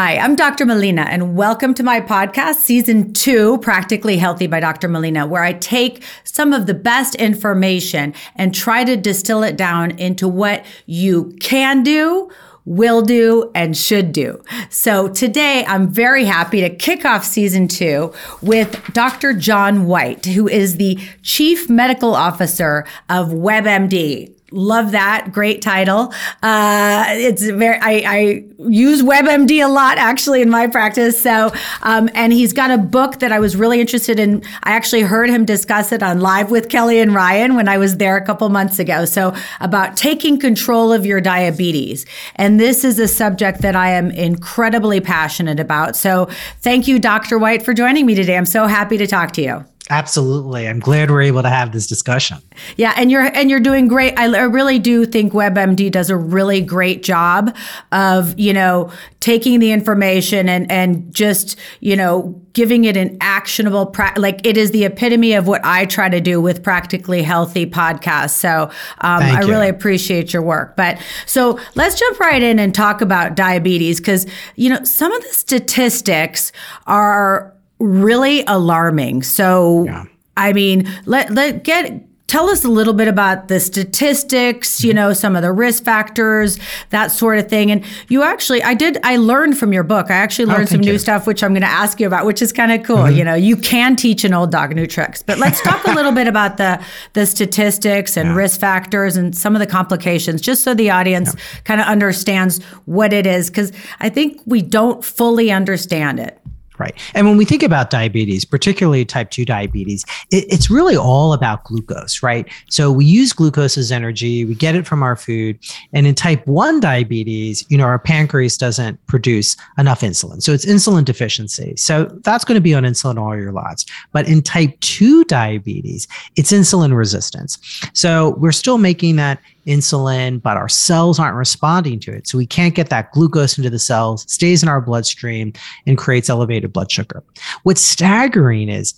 Hi, I'm Dr. Melina, and welcome to my podcast, season two, Practically Healthy by Dr. Melina, where I take some of the best information and try to distill it down into what you can do will do and should do. So today I'm very happy to kick off season two with Dr. John Whyte, who is the Chief Medical Officer of WebMD. Love that. Great title. Uh, it's very, I, I, use WebMD a lot actually in my practice. So, um, and he's got a book that I was really interested in. I actually heard him discuss it on Live with Kelly and Ryan when I was there a couple months ago. So, about taking control of your diabetes. And this is a subject that I am incredibly passionate about. So, thank you, Dr. Whyte for joining me today. I'm so happy to talk to you. Absolutely. I'm glad we're able to have this discussion. Yeah, and you're and you're doing great. I, I really do think WebMD does a really great job of, you know, taking the information and and just, you know, giving it an actionable pra- like it is the epitome of what I try to do with practically healthy podcasts. So, um, I you. really appreciate your work. But so, let's jump right in and talk about diabetes cuz you know, some of the statistics are really alarming. So, yeah. I mean, let let get tell us a little bit about the statistics, you know, some of the risk factors, that sort of thing. And you actually, I did, I learned from your book. I actually oh, learned oh, some you. new stuff, which I'm going to ask you about, which is kind of cool. Mm-hmm. You know, you can teach an old dog new tricks. But let's talk a little bit about the the statistics and yeah. risk factors and some of the complications, just so the audience yeah. kind of understands what it is, because I think we don't fully understand it. Right. And when we think about diabetes, particularly type 2 diabetes, it, it's really all about glucose, right? So we use glucose as energy, we get it from our food. And in type 1 diabetes, you know, our pancreas doesn't produce enough insulin. So it's insulin deficiency. So that's going to be on insulin all your lives. But in type 2 diabetes, it's insulin resistance. So we're still making that insulin, but our cells aren't responding to it. So we can't get that glucose into the cells, stays in our bloodstream, and creates elevated blood sugar. What's staggering is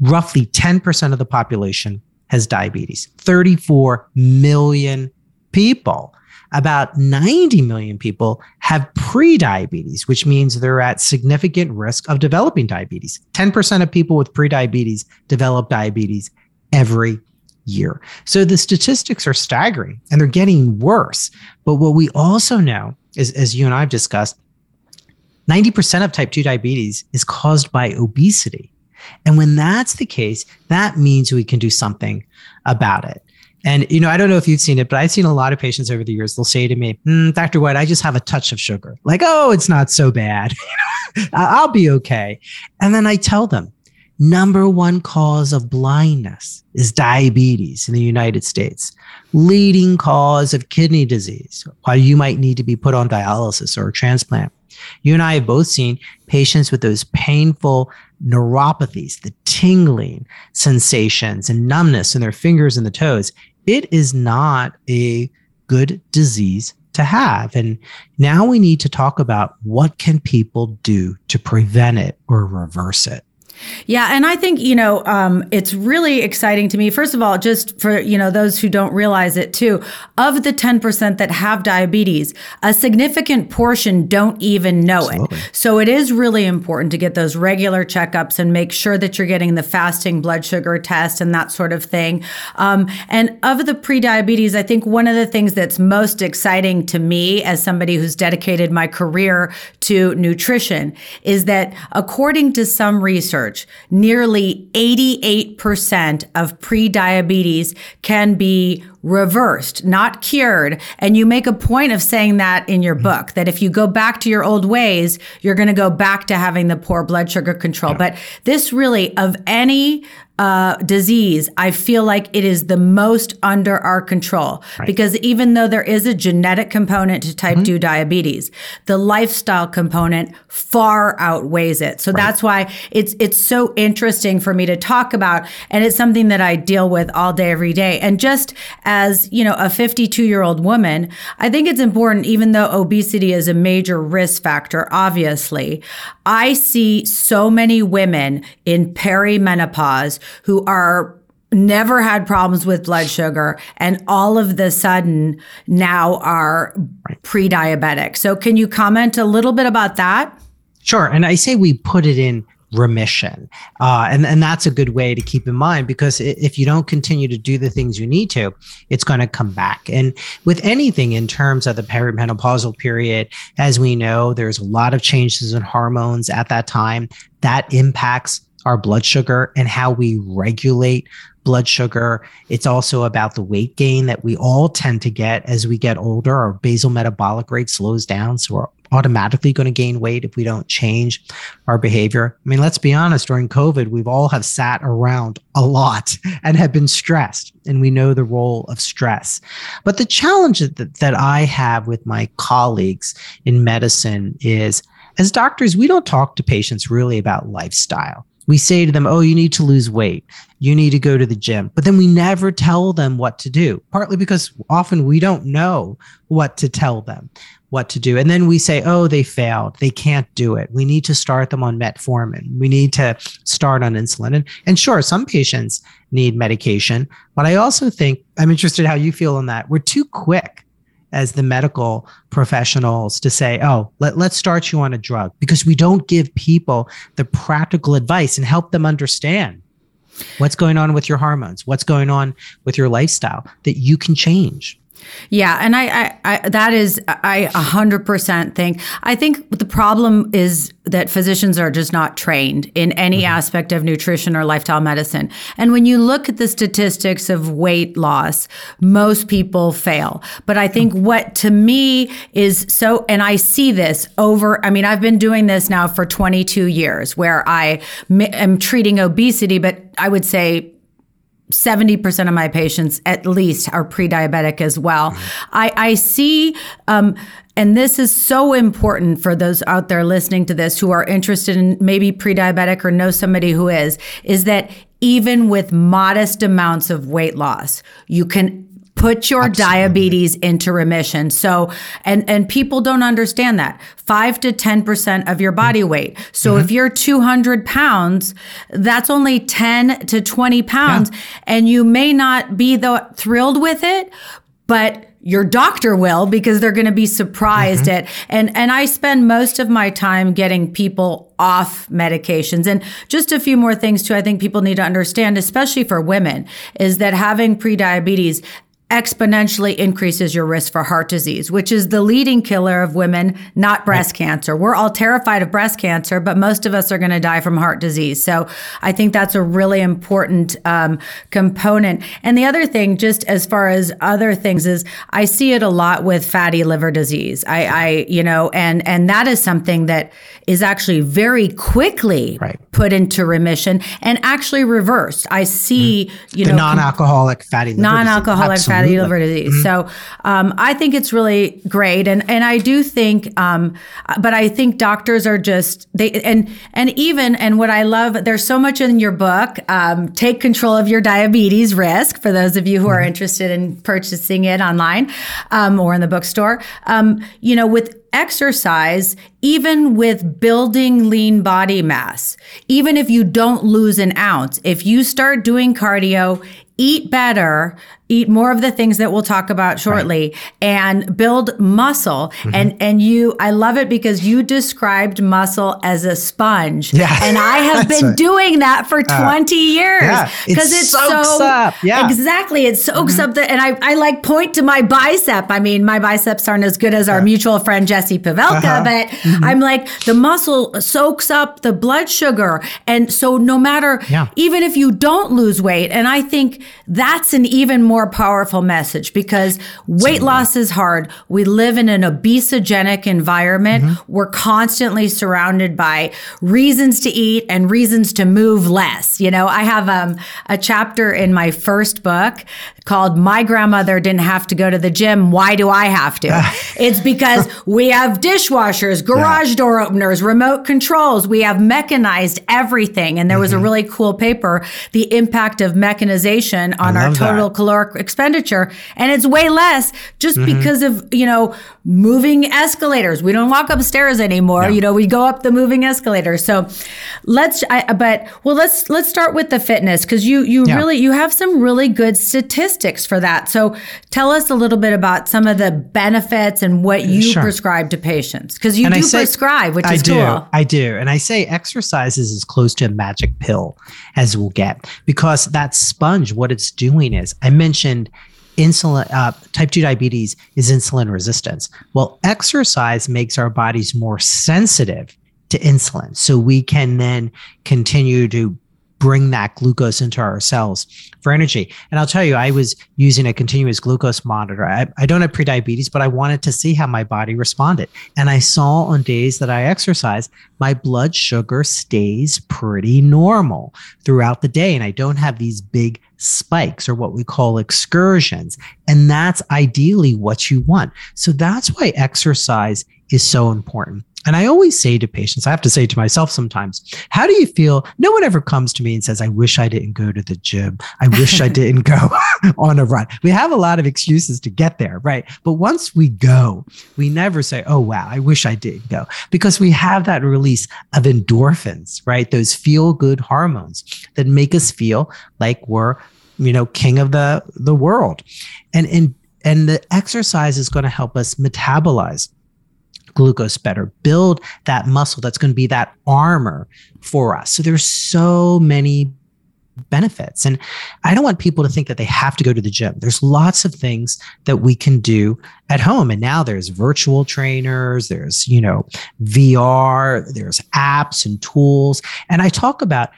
roughly 10% of the population has diabetes, 34 million people. About 90 million people have prediabetes, which means they're at significant risk of developing diabetes. 10% of people with prediabetes develop diabetes every year. So the statistics are staggering and they're getting worse. But what we also know is, as you and I've discussed, 90% of type 2 diabetes is caused by obesity. And when that's the case, that means we can do something about it. And, you know, I don't know if you've seen it, but I've seen a lot of patients over the years. They'll say to me, mm, Dr. Whyte, I just have a touch of sugar. Like, oh, it's not so bad. I'll be okay. And then I tell them, number one cause of blindness is diabetes in the United States, leading cause of kidney disease, why you might need to be put on dialysis or a transplant. You and I have both seen patients with those painful neuropathies, the tingling sensations and numbness in their fingers and the toes. It is not a good disease to have. And now we need to talk about what can people do to prevent it or reverse it. Yeah, and I think you know um, it's really exciting to me. First of all, just for you know those who don't realize it too, of the ten percent that have diabetes, a significant portion don't even know Absolutely. it. So it is really important to get those regular checkups and make sure that you're getting the fasting blood sugar test and that sort of thing. Um, and of the prediabetes, I think one of the things that's most exciting to me as somebody who's dedicated my career to nutrition is that according to some research research, nearly 88% of prediabetes can be reversed, not cured. And you make a point of saying that in your book that if you go back to your old ways, you're going to go back to having the poor blood sugar control. Yeah. But this really, of any uh, disease, I feel like it is the most under our control right. because even though there is a genetic component to type mm-hmm. 2 diabetes, the lifestyle component far outweighs it. So right. that's why it's it's so interesting for me to talk about and it's something that I deal with all day every day. And just as, you know, a 52-year-old woman, I think it's important even though obesity is a major risk factor obviously, I see so many women in perimenopause who are never had problems with blood sugar and all of the sudden now are pre-diabetic. So can you comment a little bit about that? Sure. And I say we put it in remission. Uh, and, and that's a good way to keep in mind because if you don't continue to do the things you need to, it's going to come back. And with anything in terms of the perimenopausal period, as we know, there's a lot of changes in hormones at that time that impacts our blood sugar and how we regulate blood sugar. It's also about the weight gain that we all tend to get as we get older. Our basal metabolic rate slows down. So we're automatically going to gain weight if we don't change our behavior. I mean, let's be honest, during COVID, we've all have sat around a lot and have been stressed, and we know the role of stress. But the challenge that, that I have with my colleagues in medicine is as doctors, we don't talk to patients really about lifestyle we say to them, Oh, you need to lose weight. You need to go to the gym. But then we never tell them what to do, partly because often we don't know what to tell them what to do. And then we say, Oh, they failed. They can't do it. We need to start them on metformin. We need to start on insulin. And, and sure, some patients need medication. But I also think I'm interested how you feel on that. We're too quick as the medical professionals to say, oh, let, let's start you on a drug because we don't give people the practical advice and help them understand what's going on with your hormones, what's going on with your lifestyle that you can change. Yeah, and I, I, I that is I a hundred percent think. I think the problem is that physicians are just not trained in any mm-hmm. aspect of nutrition or lifestyle medicine. And when you look at the statistics of weight loss, most people fail. But I think what to me is so, and I see this over. I mean, I've been doing this now for 22 years, where I am treating obesity, but I would say 70% of my patients at least are pre-diabetic as well. Mm-hmm. I, I see, um, and this is so important for those out there listening to this who are interested in maybe pre-diabetic or know somebody who is, is that even with modest amounts of weight loss, you can put your Absolutely. diabetes into remission. So, and, and people don't understand that five to 10% of your body mm-hmm. weight. So mm-hmm. if you're 200 pounds, that's only 10 to 20 pounds. Yeah. And you may not be the thrilled with it, but your doctor will because they're going to be surprised mm-hmm. at and and I spend most of my time getting people off medications and just a few more things too I think people need to understand especially for women is that having prediabetes exponentially increases your risk for heart disease, which is the leading killer of women, not breast right. cancer. We're all terrified of breast cancer, but most of us are going to die from heart disease. So I think that's a really important um, component. And the other thing, just as far as other things, is I see it a lot with fatty liver disease. I, I you know, and and that is something that is actually very quickly right. put into remission and actually reversed. I see, mm. you the know, non-alcoholic fatty liver non-alcoholic fatty liver disease. Mm-hmm. So um, I think it's really great, and and I do think, um, but I think doctors are just they and and even and what I love, there's so much in your book. Um, Take control of your diabetes risk for those of you who mm-hmm. are interested in purchasing it online um, or in the bookstore. Um, you know, with exercise, even with building lean body mass, even if you don't lose an ounce, if you start doing cardio, eat better, eat more of the things that we'll talk about shortly right. and build muscle mm-hmm. and and you I love it because you described muscle as a sponge yeah. and I have been right. doing that for uh, 20 years because yeah. it it's so up. Yeah. exactly it soaks mm-hmm. up the and I, I like point to my bicep I mean my biceps aren't as good as our mutual friend Jessie Pavelka uh-huh. but mm-hmm. I'm like the muscle soaks up the blood sugar and so no matter yeah. even if you don't lose weight and I think that's an even more more powerful message because weight loss is hard. We live in an obesogenic environment. Mm-hmm. We're constantly surrounded by reasons to eat and reasons to move less. You know, I have um, a chapter in my first book called My Grandmother Didn't Have to Go to the Gym. Why do I have to? it's because we have dishwashers, garage yeah. door openers, remote controls. We have mechanized everything. And there was mm-hmm. a really cool paper, the impact of mechanization on our total that. caloric expenditure. And it's way less just mm-hmm. because of, you know, moving escalators. We don't walk upstairs anymore. No. You know, we go up the moving escalator. So let's, I, but well, let's, let's start with the fitness because you, you yeah. really, you have some really good statistics for that. So tell us a little bit about some of the benefits and what you sure. prescribe to patients because you and do say, prescribe, which is I do, cool. I do. And I say exercise is as close to a magic pill as we'll get because that sponge, what it's doing is I mentioned insulin uh, type 2 diabetes is insulin resistance. Well exercise makes our bodies more sensitive to insulin. So we can then continue to bring that glucose into our cells for energy. And I'll tell you, I was using a continuous glucose monitor. I, I don't have prediabetes, but I wanted to see how my body responded. And I saw on days that I exercise, my blood sugar stays pretty normal throughout the day. And I don't have these big spikes or what we call excursions. And that's ideally what you want. So that's why exercise is so important. And I always say to patients, I have to say to myself sometimes, how do you feel? No one ever comes to me and says, I wish I didn't go to the gym. I wish I didn't go on a run. We have a lot of excuses to get there, right? But once we go, we never say, oh, wow, I wish I didn't go because we have that release of endorphins, right? Those feel good hormones that make us feel like we're, you know, king of the, the world. And, and, and the exercise is going to help us metabolize glucose better, build that muscle that's going to be that armor for us. So there's so many benefits. And I don't want people to think that they have to go to the gym. There's lots of things that we can do at home. And now there's virtual trainers, there's, you know, VR, there's apps and tools. And I talk about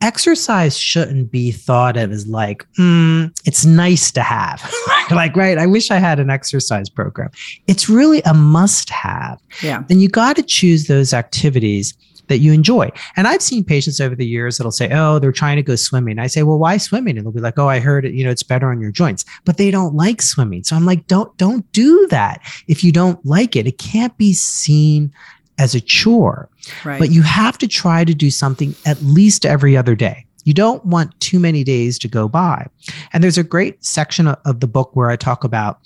exercise shouldn't be thought of as like, mm, it's nice to have. like, right, I wish I had an exercise program. It's really a must have. Yeah. And you got to choose those activities that you enjoy. And I've seen patients over the years that'll say, "Oh, they're trying to go swimming." I say, "Well, why swimming?" And they'll be like, "Oh, I heard it, you know, it's better on your joints." But they don't like swimming. So I'm like, "Don't don't do that. If you don't like it, it can't be seen as a chore. Right. But you have to try to do something at least every other day. You don't want too many days to go by. And there's a great section of the book where I talk about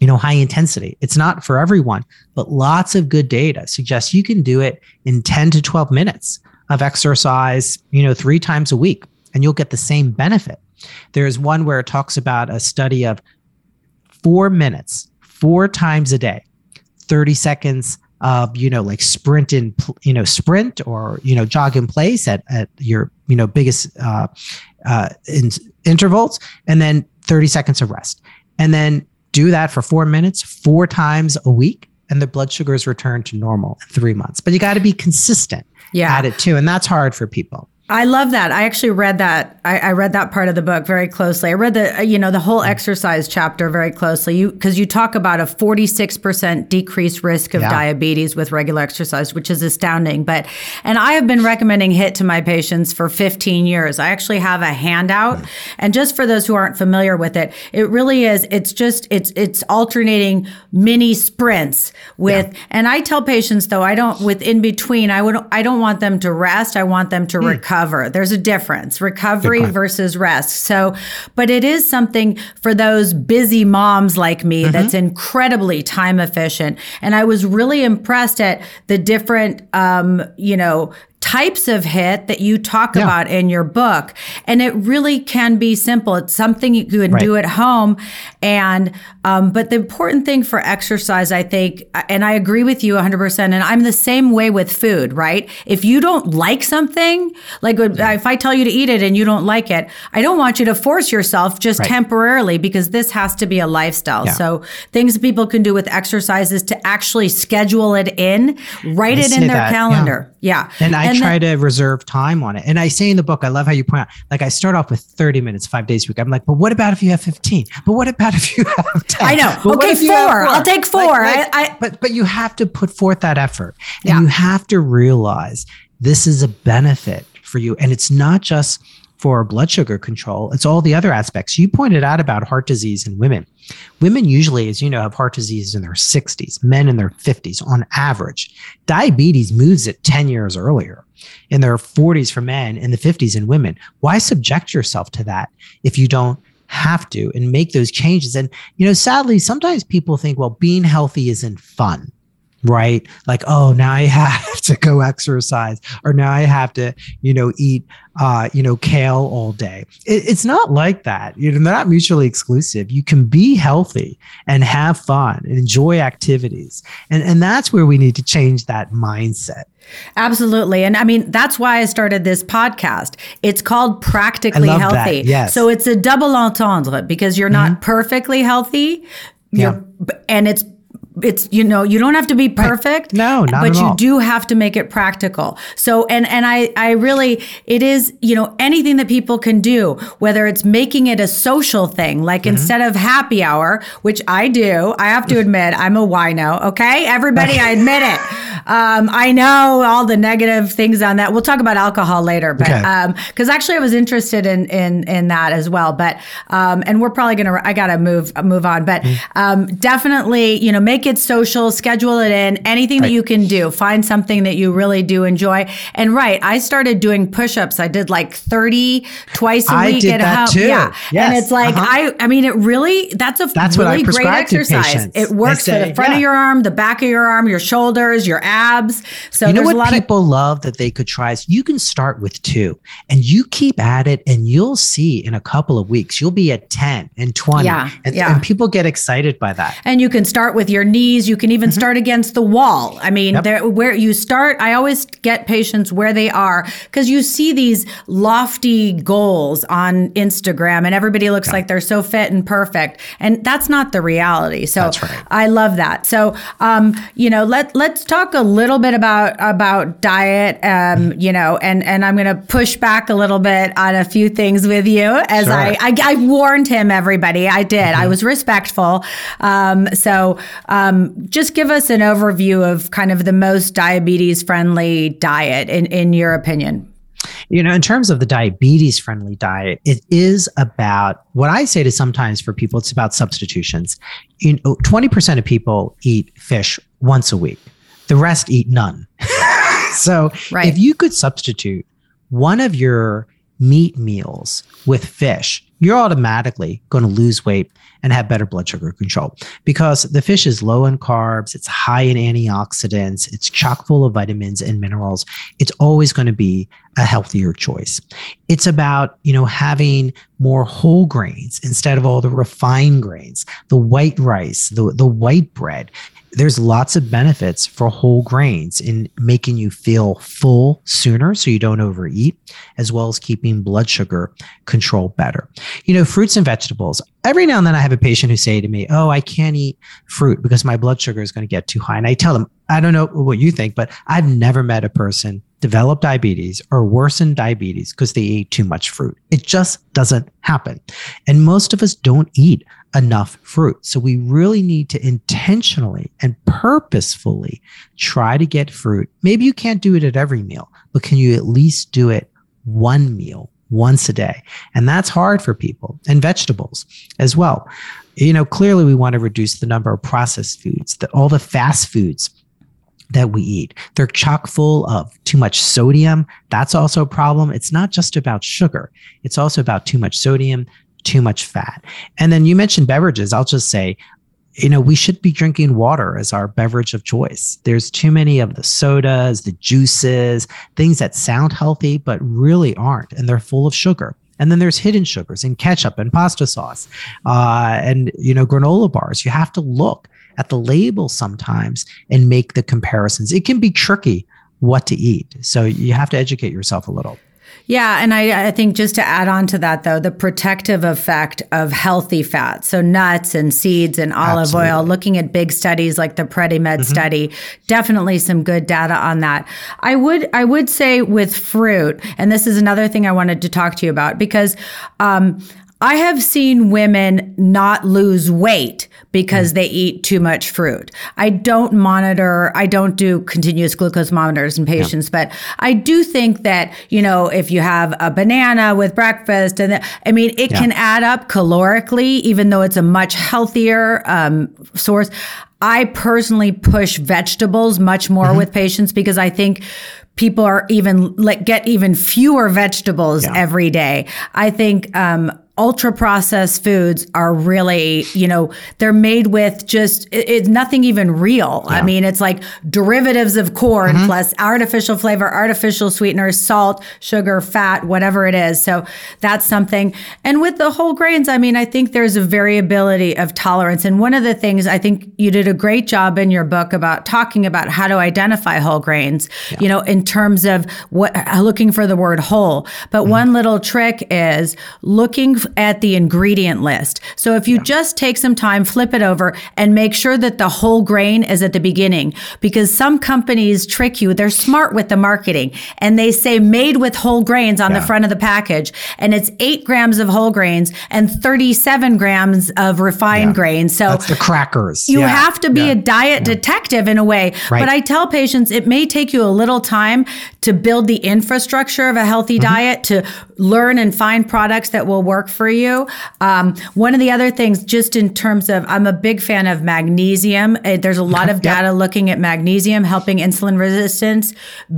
you know high intensity it's not for everyone but lots of good data suggests you can do it in 10 to 12 minutes of exercise you know three times a week and you'll get the same benefit there's one where it talks about a study of four minutes four times a day 30 seconds of you know like sprint in you know sprint or you know jog in place at, at your you know biggest uh, uh, in intervals and then 30 seconds of rest. And then do that for four minutes four times a week and the blood sugars return to normal in three months. But you got to be consistent yeah. at it too and that's hard for people I love that. I actually read that. I, I, read that part of the book very closely. I read the, you know, the whole exercise chapter very closely. You because you talk about a forty six percent decreased risk of yeah. diabetes with regular exercise, which is astounding. But and I have been recommending HIIT to my patients for fifteen years. I actually have a handout, mm. and just for those who aren't familiar with it, it really is. It's just it's it's alternating mini sprints with. Yeah. And I tell patients though, I don't with in between. I would I don't want them to rest. I want them to mm. recover recover. There's a difference, recovery versus rest. So, but it is something for those busy moms like me mm-hmm. that's incredibly time efficient. And I was really impressed at the different, um, you know, types of HIIT that you talk yeah. about in your book. And it really can be simple. It's something you can right. do at home. And, um, but the important thing for exercise, I think, and I agree with you 100%, and I'm the same way with food, right? If you don't like something, like if I tell you to eat it and you don't like it, I don't want you to force yourself just right. temporarily because this has to be a lifestyle. Yeah. So things people can do with exercise is to actually schedule it in, write I it in their that. calendar. Yeah. yeah. And I and try to reserve time on it. And I say in the book, I love how you point out, like I start off with 30 minutes, five days a week. I'm like, but what about if you have 15? But what about if you have 10? I know. But okay, 4 four. I'll take four. Like, like, I, I, but but you have to put forth that effort. And yeah. you have to realize this is a benefit for you. And it's not just for blood sugar control. It's all the other aspects. You pointed out about heart disease in women. Women usually, as you know, have heart disease in their 60s, men in their 50s on average. Diabetes moves it 10 years earlier in their 40s for men, in the 50s in women. Why subject yourself to that if you don't have to and make those changes? And, you know, sadly, sometimes people think, well, being healthy isn't fun right? Like, oh, now I have to go exercise, or now I have to, you know, eat, uh, you know, kale all day. It, it's not like that. You know, they're not mutually exclusive. You can be healthy and have fun and enjoy activities, and and that's where we need to change that mindset. Absolutely. And I mean, that's why I started this podcast. It's called Practically Healthy. That, yes. So it's a double entendre because you're not mm-hmm. perfectly healthy. yeah. And it's it's you know you don't have to be perfect no not but you all. do have to make it practical so and and i i really it is you know anything that people can do whether it's making it a social thing like mm-hmm. instead of happy hour which i do i have to admit i'm a wino okay everybody i admit it um, i know all the negative things on that we'll talk about alcohol later but okay. um because actually i was interested in in in that as well but um and we're probably gonna i gotta move move on but mm-hmm. um definitely you know make it social, schedule it in, anything right. that you can do. Find something that you really do enjoy. And right, I started doing push-ups. I did like 30 twice a I week at home. Too. Yeah. Yes. And it's like uh-huh. I I mean it really that's a that's really great exercise. It works say, for the front yeah. of your arm, the back of your arm, your shoulders, your abs. So you know what people of- love that they could try is you can start with two and you keep at it and you'll see in a couple of weeks you'll be at 10 and 20 yeah, and, yeah. and people get excited by that. And you can start with your knees. You can even mm-hmm. start against the wall. I mean, yep. there where you start. I always get patients where they are because you see these lofty goals on Instagram, and everybody looks like they're so fit and perfect, and that's not the reality. So right. I love that. So um, you know, let let's talk a little bit about about diet. Um, mm-hmm. you know, and and I'm going to push back a little bit on a few things with you as sure. I, I, I warned him. Everybody, I did. Mm-hmm. I was respectful. Um, so um, just give us an overview of kind of the most diabetes friendly diet in, in your opinion. You know, in terms of the diabetes friendly diet, it is about what I say to sometimes for people, it's about substitutions. You know, 20% of people eat fish once a week, the rest eat none. so right. if you could substitute one of your meat meals with fish, you're automatically going to lose weight and have better blood sugar control because the fish is low in carbs, it's high in antioxidants, it's chock full of vitamins and minerals. It's always going to be a healthier choice. It's about, you know, having more whole grains instead of all the refined grains, the white rice, the, the white bread there's lots of benefits for whole grains in making you feel full sooner so you don't overeat, as well as keeping blood sugar control better. You know, fruits and vegetables. Every now and then I have a patient who say to me, Oh, I can't eat fruit because my blood sugar is going to get too high. And I tell them, I don't know what you think, but I've never met a person develop diabetes or worsen diabetes because they ate too much fruit. It just doesn't happen. And most of us don't eat enough fruit. So we really need to intentionally and purposefully try to get fruit. Maybe you can't do it at every meal, but can you at least do it one meal once a day? And that's hard for people and vegetables as well. You know, clearly we want to reduce the number of processed foods, that all the fast foods that we eat. They're chock full of too much sodium. That's also a problem. It's not just about sugar, it's also about too much sodium, too much fat. And then you mentioned beverages. I'll just say, you know, we should be drinking water as our beverage of choice. There's too many of the sodas, the juices, things that sound healthy, but really aren't. And they're full of sugar. And then there's hidden sugars in ketchup and pasta sauce, uh, and you know granola bars. You have to look at the label sometimes and make the comparisons. It can be tricky what to eat. So you have to educate yourself a little. Yeah. And I, I, think just to add on to that, though, the protective effect of healthy fats, so nuts and seeds and olive Absolutely. oil, looking at big studies like the PreDiMed mm-hmm. study, definitely some good data on that. I would, I would say with fruit, and this is another thing I wanted to talk to you about because, um, I have seen women not lose weight because mm. they eat too much fruit. I don't monitor, I don't do continuous glucose monitors in patients, yeah. but I do think that, you know, if you have a banana with breakfast and the, I mean, it yeah. can add up calorically, even though it's a much healthier um, source. I personally push vegetables much more mm-hmm. with patients because I think people are even like get even fewer vegetables yeah. every day. I think um, ultra processed foods are really, you know, they're made with just it's nothing even real. Yeah. I mean, it's like derivatives of corn mm-hmm. plus artificial flavor, artificial sweeteners, salt, sugar, fat, whatever it is. So that's something. And with the whole grains, I mean, I think there's a variability of tolerance. And one of the things I think you did a great job in your book about talking about how to identify whole grains, yeah. you know, in terms of what looking for the word whole. But mm-hmm. one little trick is looking at the ingredient list. So if you yeah. just take some time, flip it over and make sure that the whole grain is at the beginning because some companies trick you. They're smart with the marketing and they say made with whole grains on yeah. the front of the package. And it's eight grams of whole grains and 37 grams of refined yeah. grains. So that's the crackers. You have to be a diet detective in a way. Right. But I tell patients it may take you a little time to build the infrastructure of a healthy mm-hmm. diet, to learn and find products that will work for you. Um, one of the other things, just in terms of, I'm a big fan of magnesium. Uh, there's a lot of data yep. looking at magnesium helping insulin resistance.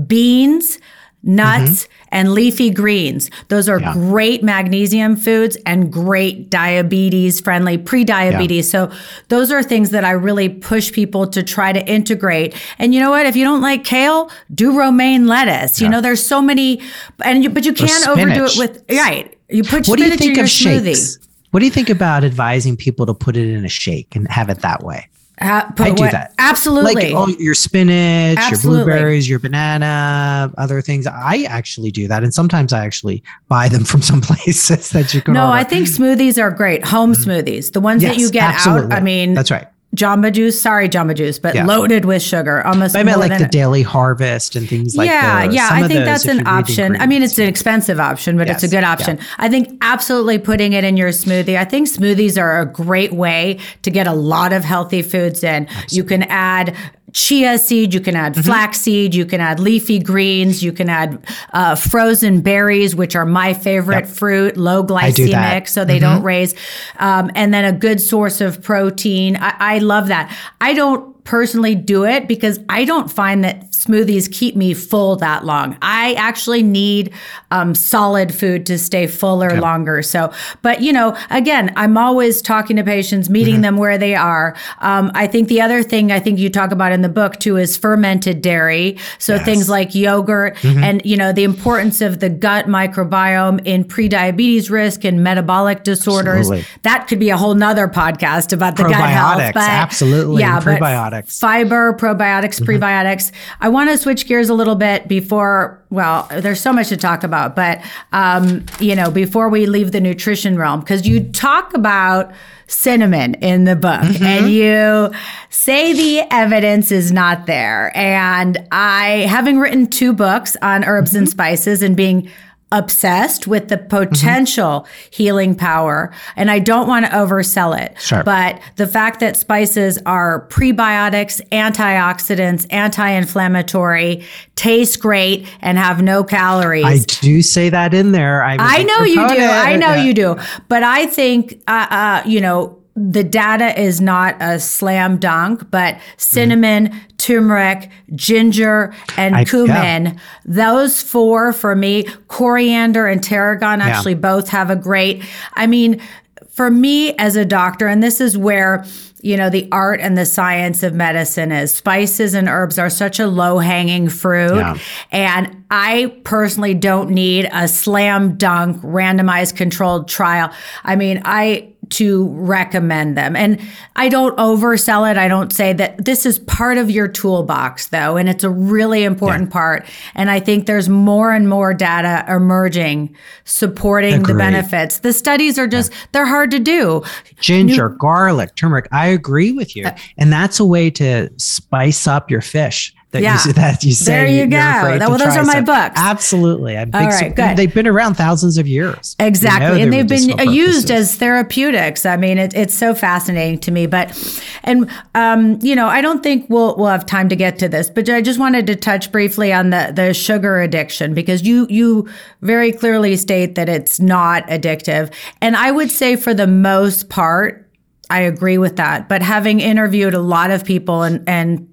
Beans, nuts, mm-hmm. and leafy greens. Those are yeah. great magnesium foods and great diabetes friendly, pre diabetes. Yeah. So, those are things that I really push people to try to integrate. And you know what? If you don't like kale, do romaine lettuce. Yeah. You know, there's so many, and you, but you can't overdo it with, right. You put what do you think of smoothie. shakes? What do you think about advising people to put it in a shake and have it that way? Uh, I do what? that. Absolutely. Like oh, your spinach, Absolutely. your blueberries, your banana, other things. I actually do that. And sometimes I actually buy them from some places that you can. No, order. I think smoothies are great. Home mm-hmm. smoothies. The ones yes, that you get absolutely. out. I mean, that's right. Jamba Juice, sorry, Jamba Juice, but yeah. loaded with sugar, almost. I meant like the daily harvest and things like that. yeah, Yeah, I think that's an option. I mean, it's an expensive option, but yes. it's a good option. Yeah. I think absolutely putting it in your smoothie. I think smoothies are a great way to get a lot of healthy foods in. Absolutely. You can add chia seed, you can add mm-hmm. flaxseed, you can add leafy greens, you can add uh, frozen berries, which are my favorite yep. fruit, low glycemic, so they mm-hmm. don't raise, um, and then a good source of protein. I, I love that. I don't personally do it because I don't find that smoothies keep me full that long. I actually need um, solid food to stay fuller okay. longer. So, but you know, again, I'm always talking to patients, meeting mm-hmm. them where they are. Um, I think the other thing I think you talk about in the book too is fermented dairy. So yes. things like yogurt mm-hmm. and, you know, the importance of the gut microbiome in prediabetes risk and metabolic disorders. Absolutely. That could be a whole nother podcast about the gut health. But absolutely. Yeah, prebiotics probiotics. Fiber, probiotics, mm-hmm. prebiotics. I want to switch gears a little bit before, well, there's so much to talk about, but, um, you know, before we leave the nutrition realm, because you talk about cinnamon in the book mm-hmm. and you say the evidence is not there. And I, having written two books on herbs mm-hmm. and spices and being obsessed with the potential mm-hmm. healing power and I don't want to oversell it. Sure. But the fact that spices are prebiotics, antioxidants, anti-inflammatory, taste great and have no calories. I do say that in there. I, I know you do. I know you do. But I think uh, uh, you know the data is not a slam dunk, but cinnamon, mm-hmm. turmeric, ginger, and I, cumin, yeah. those four for me, coriander and tarragon actually yeah. both have a great, I mean, for me as a doctor, and this is where you know the art and the science of medicine is spices and herbs are such a low hanging fruit yeah. and i personally don't need a slam dunk randomized controlled trial i mean i to recommend them. And I don't oversell it. I don't say that this is part of your toolbox though, and it's a really important yeah. part. And I think there's more and more data emerging supporting Agreed. the benefits. The studies are just yeah. they're hard to do. Ginger, New- garlic, turmeric. I agree with you. Uh, and that's a way to spice up your fish that Yeah. you that you say There you go. That- well, those try are my books. Absolutely. I'm All right, good. They've been around thousands of years. Exactly. know And they've been medicinal used as therapeutics. I mean, it, it's so fascinating to me. But, and, um, you know, I don't think we'll, we'll have time to get to this, but I just wanted to touch briefly on the, the sugar addiction because you, you very clearly state that it's not addictive. And I would say for the most part, I agree with that. But having interviewed a lot of people and, and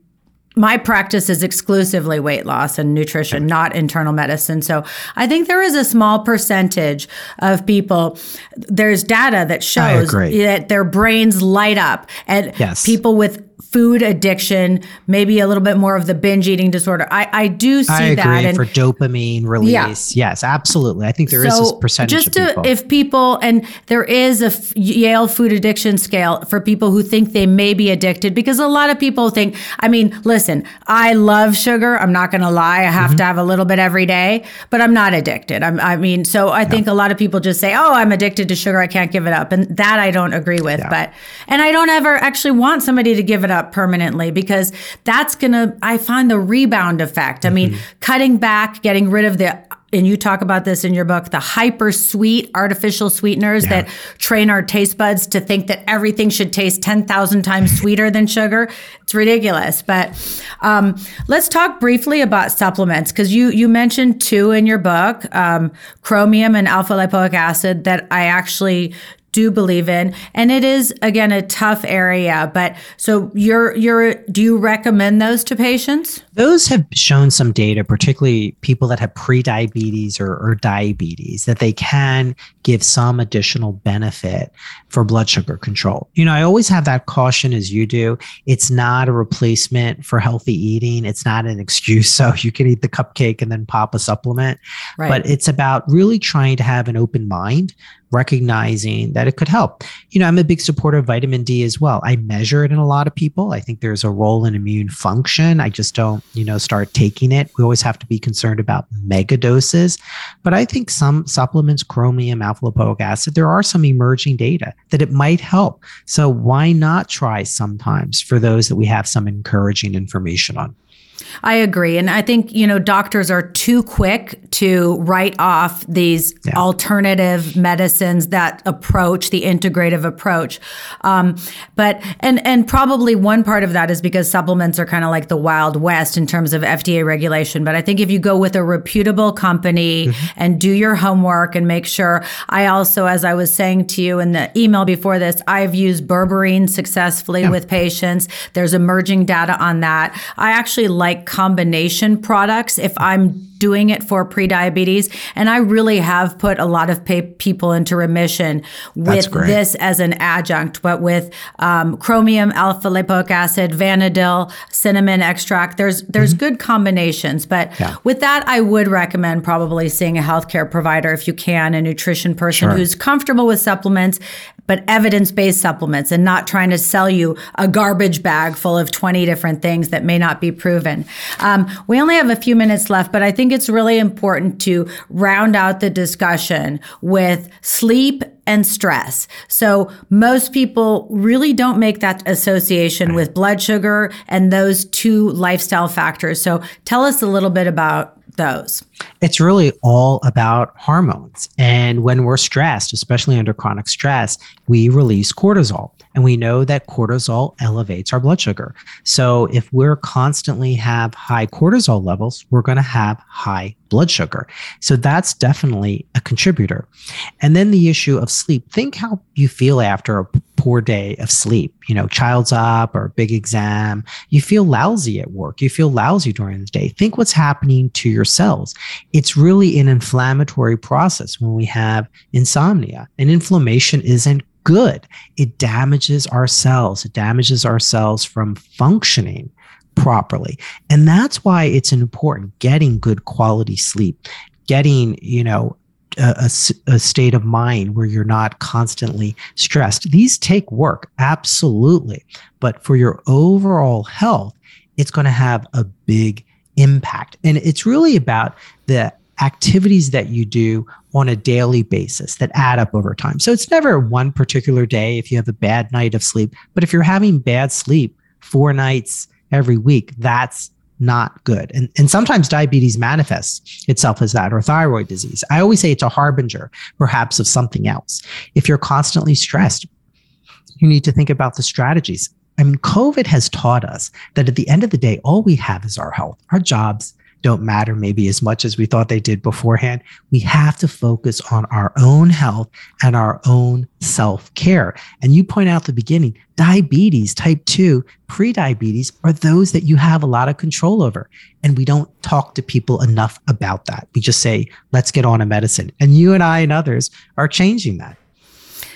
my practice is exclusively weight loss and nutrition, not internal medicine. So I think there is a small percentage of people. There's data that shows that their brains light up, and Yes. people with food addiction, maybe a little bit more of the binge eating disorder. I, I do see I that. agree and for dopamine release. Yes, absolutely. I think there is this percentage just of to, people. if people and there is a f- Yale food addiction scale for people who think they may be addicted because a lot of people think I mean listen I love sugar I'm not going to lie I have Mm-hmm. to have a little bit every day but I'm not addicted I'm, I mean so I think a lot of people just say oh I'm addicted to sugar I can't give it up and that I don't agree with but and I don't ever actually want somebody to give it up permanently because that's going to I find the rebound effect. I mean Mm-hmm. cutting back getting rid of the and you talk about this in your book the hyper sweet artificial sweeteners that train our taste buds to think that everything should taste 10,000 times sweeter than sugar. It's ridiculous. But um, let's talk briefly about supplements because you you mentioned two in your book um, chromium and alpha lipoic acid that i actually do believe in. And it is again a tough area but so you're you're do you recommend those to patients Those have shown some data, particularly people that have pre-diabetes or, or diabetes, that they can give some additional benefit for blood sugar control. You know, I always have that caution as you do. It's not a replacement for healthy eating. It's not an excuse. So you can eat the cupcake and then pop a supplement. right But it's about really trying to have an open mind, recognizing that it could help. You know, I'm a big supporter of vitamin D as well. I measure it in a lot of people. I think there's a role in immune function. I just don't, you know, start taking it. We always have to be concerned about mega doses. But I think some supplements, chromium, alpha lipoic acid, there are some emerging data that it might help. So why not try sometimes for those that we have some encouraging information on? I agree. And I think, you know, doctors are too quick to write off these Yeah. alternative medicines that approach the integrative approach. Um, but, and, and probably one part of that is because supplements are kind of like the Wild West in terms of FDA regulation. But I think if you go with a reputable company and do your homework and make sure, I also, as I was saying to you in the email before this, I've used berberine successfully with patients. There's emerging data on that. I actually like combination products if I'm doing it for prediabetes. And I really have put a lot of people into remission with this as an adjunct, but with um, chromium, alpha lipoic acid, vanadyl, cinnamon extract. There's there's good combinations, but Mm-hmm. Yeah. with that, I would recommend probably seeing a healthcare provider if you can, a nutrition person Sure. who's comfortable with supplements. But evidence based supplements and not trying to sell you a garbage bag full of 20 different things that may not be proven. Um, we only have a few minutes left, but I think it's really important to round out the discussion with sleep and stress. So most people really don't make that association with blood sugar and those two lifestyle factors. So tell us a little bit about those. it's really all about hormones. And when we're stressed, especially under chronic stress, we release cortisol. And we know that cortisol elevates our blood sugar. So if we're constantly have high cortisol levels, we're going to have high blood sugar. So that's definitely a contributor. And then the issue of sleep. Think how you feel after a poor day of sleep. You know, child's up or big exam. You feel lousy at work. You feel lousy during the day. Think what's happening to your cells. It's really an inflammatory process when we have insomnia. And inflammation isn't good. It damages our cells. It damages our cells from functioning properly. And that's why it's important getting good quality sleep, getting, you know, a, a state of mind where you're not constantly stressed. These take work, absolutely. But for your overall health, it's going to have a big impact. And it's really about the activities that you do on a daily basis that add up over time. So it's never one particular day if you have a bad night of sleep, but if you're having bad sleep four nights every week, that's not good. And, and sometimes diabetes manifests itself as that or thyroid disease. I always say it's a harbinger, perhaps, of something else. If you're constantly stressed, you need to think about the strategies. I mean, COVID has taught us that at the end of the day, all we have is our health, our jobs, don't matter maybe as much as we thought they did beforehand. We have to focus on our own health and our own self care. And you point out at the beginning, diabetes, type 2, pre-diabetes are those that you have a lot of control over. And we don't talk to people enough about that. We just say, let's get on a medicine. And you and I and others are changing that.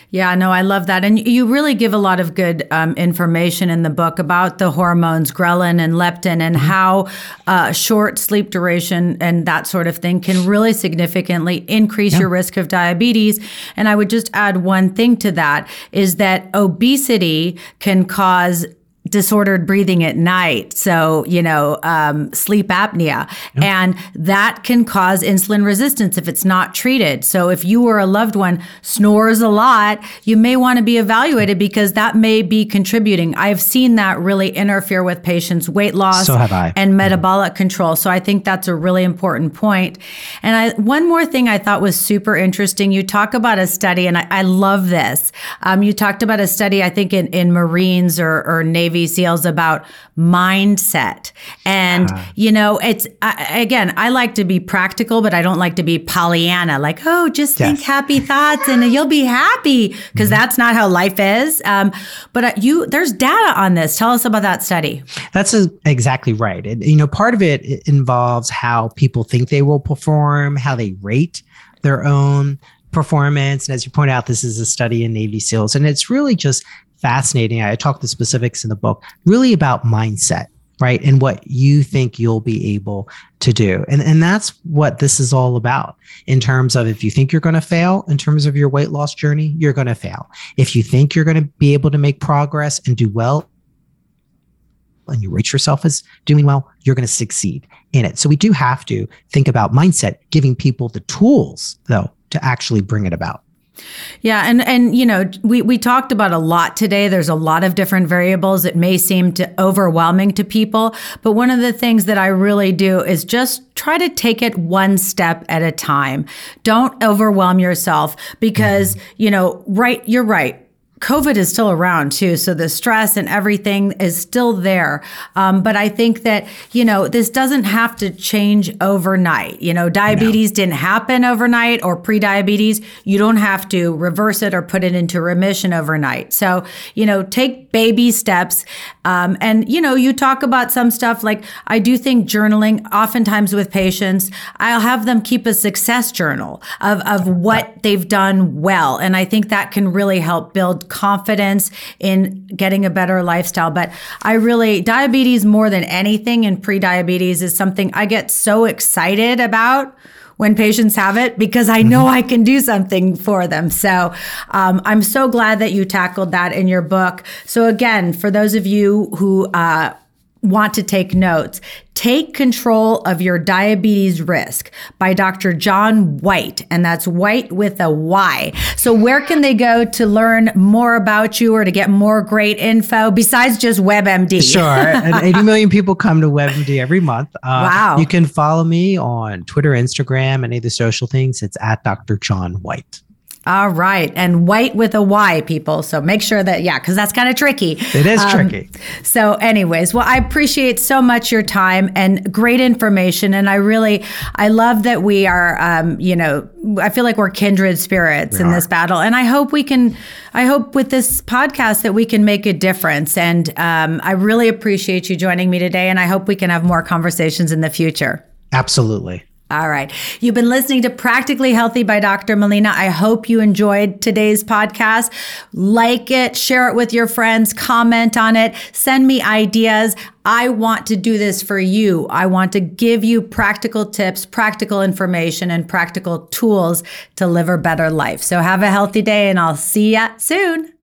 Yeah, no, I love that. And you really give a lot of good um, information in the book about the hormones, ghrelin and leptin, and mm-hmm. how uh, short sleep duration and that sort of thing can really significantly increase yeah. your risk of diabetes. And I would just add one thing to that is that obesity can cause disordered breathing at night. So, you know, um, sleep apnea. Yep. And that can cause insulin resistance if it's not treated. So, if you or a loved one snores a lot, you may want to be evaluated because that may be contributing. I've seen that really interfere with patients' weight loss so and metabolic mm-hmm. control. So, I think that's a really important point. And I, one more thing I thought was super interesting you talk about a study, and I, I love this. Um, you talked about a study, I think, in, in Marines or, or Navy Navy SEALs about mindset. And, uh, you know, it's, I, again, I like to be practical, but I don't like to be Pollyanna, like, oh, just yes. think happy thoughts and you'll be happy, because mm-hmm. that's not how life is. Um, but uh, you, there's data on this. Tell us about that study. That's a, exactly right. It, you know, part of it, it involves how people think they will perform, how they rate their own performance. And as you point out, this is a study in Navy SEALs, and it's really just fascinating. I talk the specifics in the book, really about mindset, right? And what you think you'll be able to do. And, and that's what this is all about in terms of if you think you're going to fail in terms of your weight loss journey, you're going to fail. If you think you're going to be able to make progress and do well, and you rate yourself as doing well, you're going to succeed in it. So we do have to think about mindset, giving people the tools, though, to actually bring it about. Yeah, and and you know, we we talked about a lot today. There's a lot of different variables that may seem to overwhelming to people, but one of the things that I really do is just try to take it one step at a time. Don't overwhelm yourself because, mm-hmm. you know, right, you're right COVID is still around too. So the stress and everything is still there. Um, but I think that, you know, this doesn't have to change overnight. You know, diabetes no. didn't happen overnight or pre-diabetes. You don't have to reverse it or put it into remission overnight. So, you know, take baby steps. Um, and, you know, you talk about some stuff like I do think journaling, oftentimes with patients, I'll have them keep a success journal of, of what they've done well. And I think that can really help build confidence in getting a better lifestyle. But I really, diabetes more than anything and pre-diabetes is something I get so excited about when patients have it because I know mm-hmm. I can do something for them. So um, I'm so glad that you tackled that in your book. So again, for those of you who uh, want to take notes, Take Control of Your Diabetes Risk by Dr. John Whyte, and that's White with a Y. So, where can they go to learn more about you or to get more great info besides just WebMD? Sure. and 80 million people come to WebMD every month. Uh, wow. You can follow me on Twitter, Instagram, any of the social things. It's at Dr. John Whyte. All right. And white with a Y, people. So make sure that, yeah, because that's kind of tricky. It is um, tricky. So, anyways, well, I appreciate so much your time and great information. And I really, I love that we are, um, you know, I feel like we're kindred spirits we in are. this battle. And I hope we can, I hope with this podcast that we can make a difference. And um, I really appreciate you joining me today. And I hope we can have more conversations in the future. Absolutely. All right. You've been listening to Practically Healthy by Dr. Melina. I hope you enjoyed today's podcast. Like it, share it with your friends, comment on it, send me ideas. I want to do this for you. I want to give you practical tips, practical information, and practical tools to live a better life. So have a healthy day, and I'll see you soon.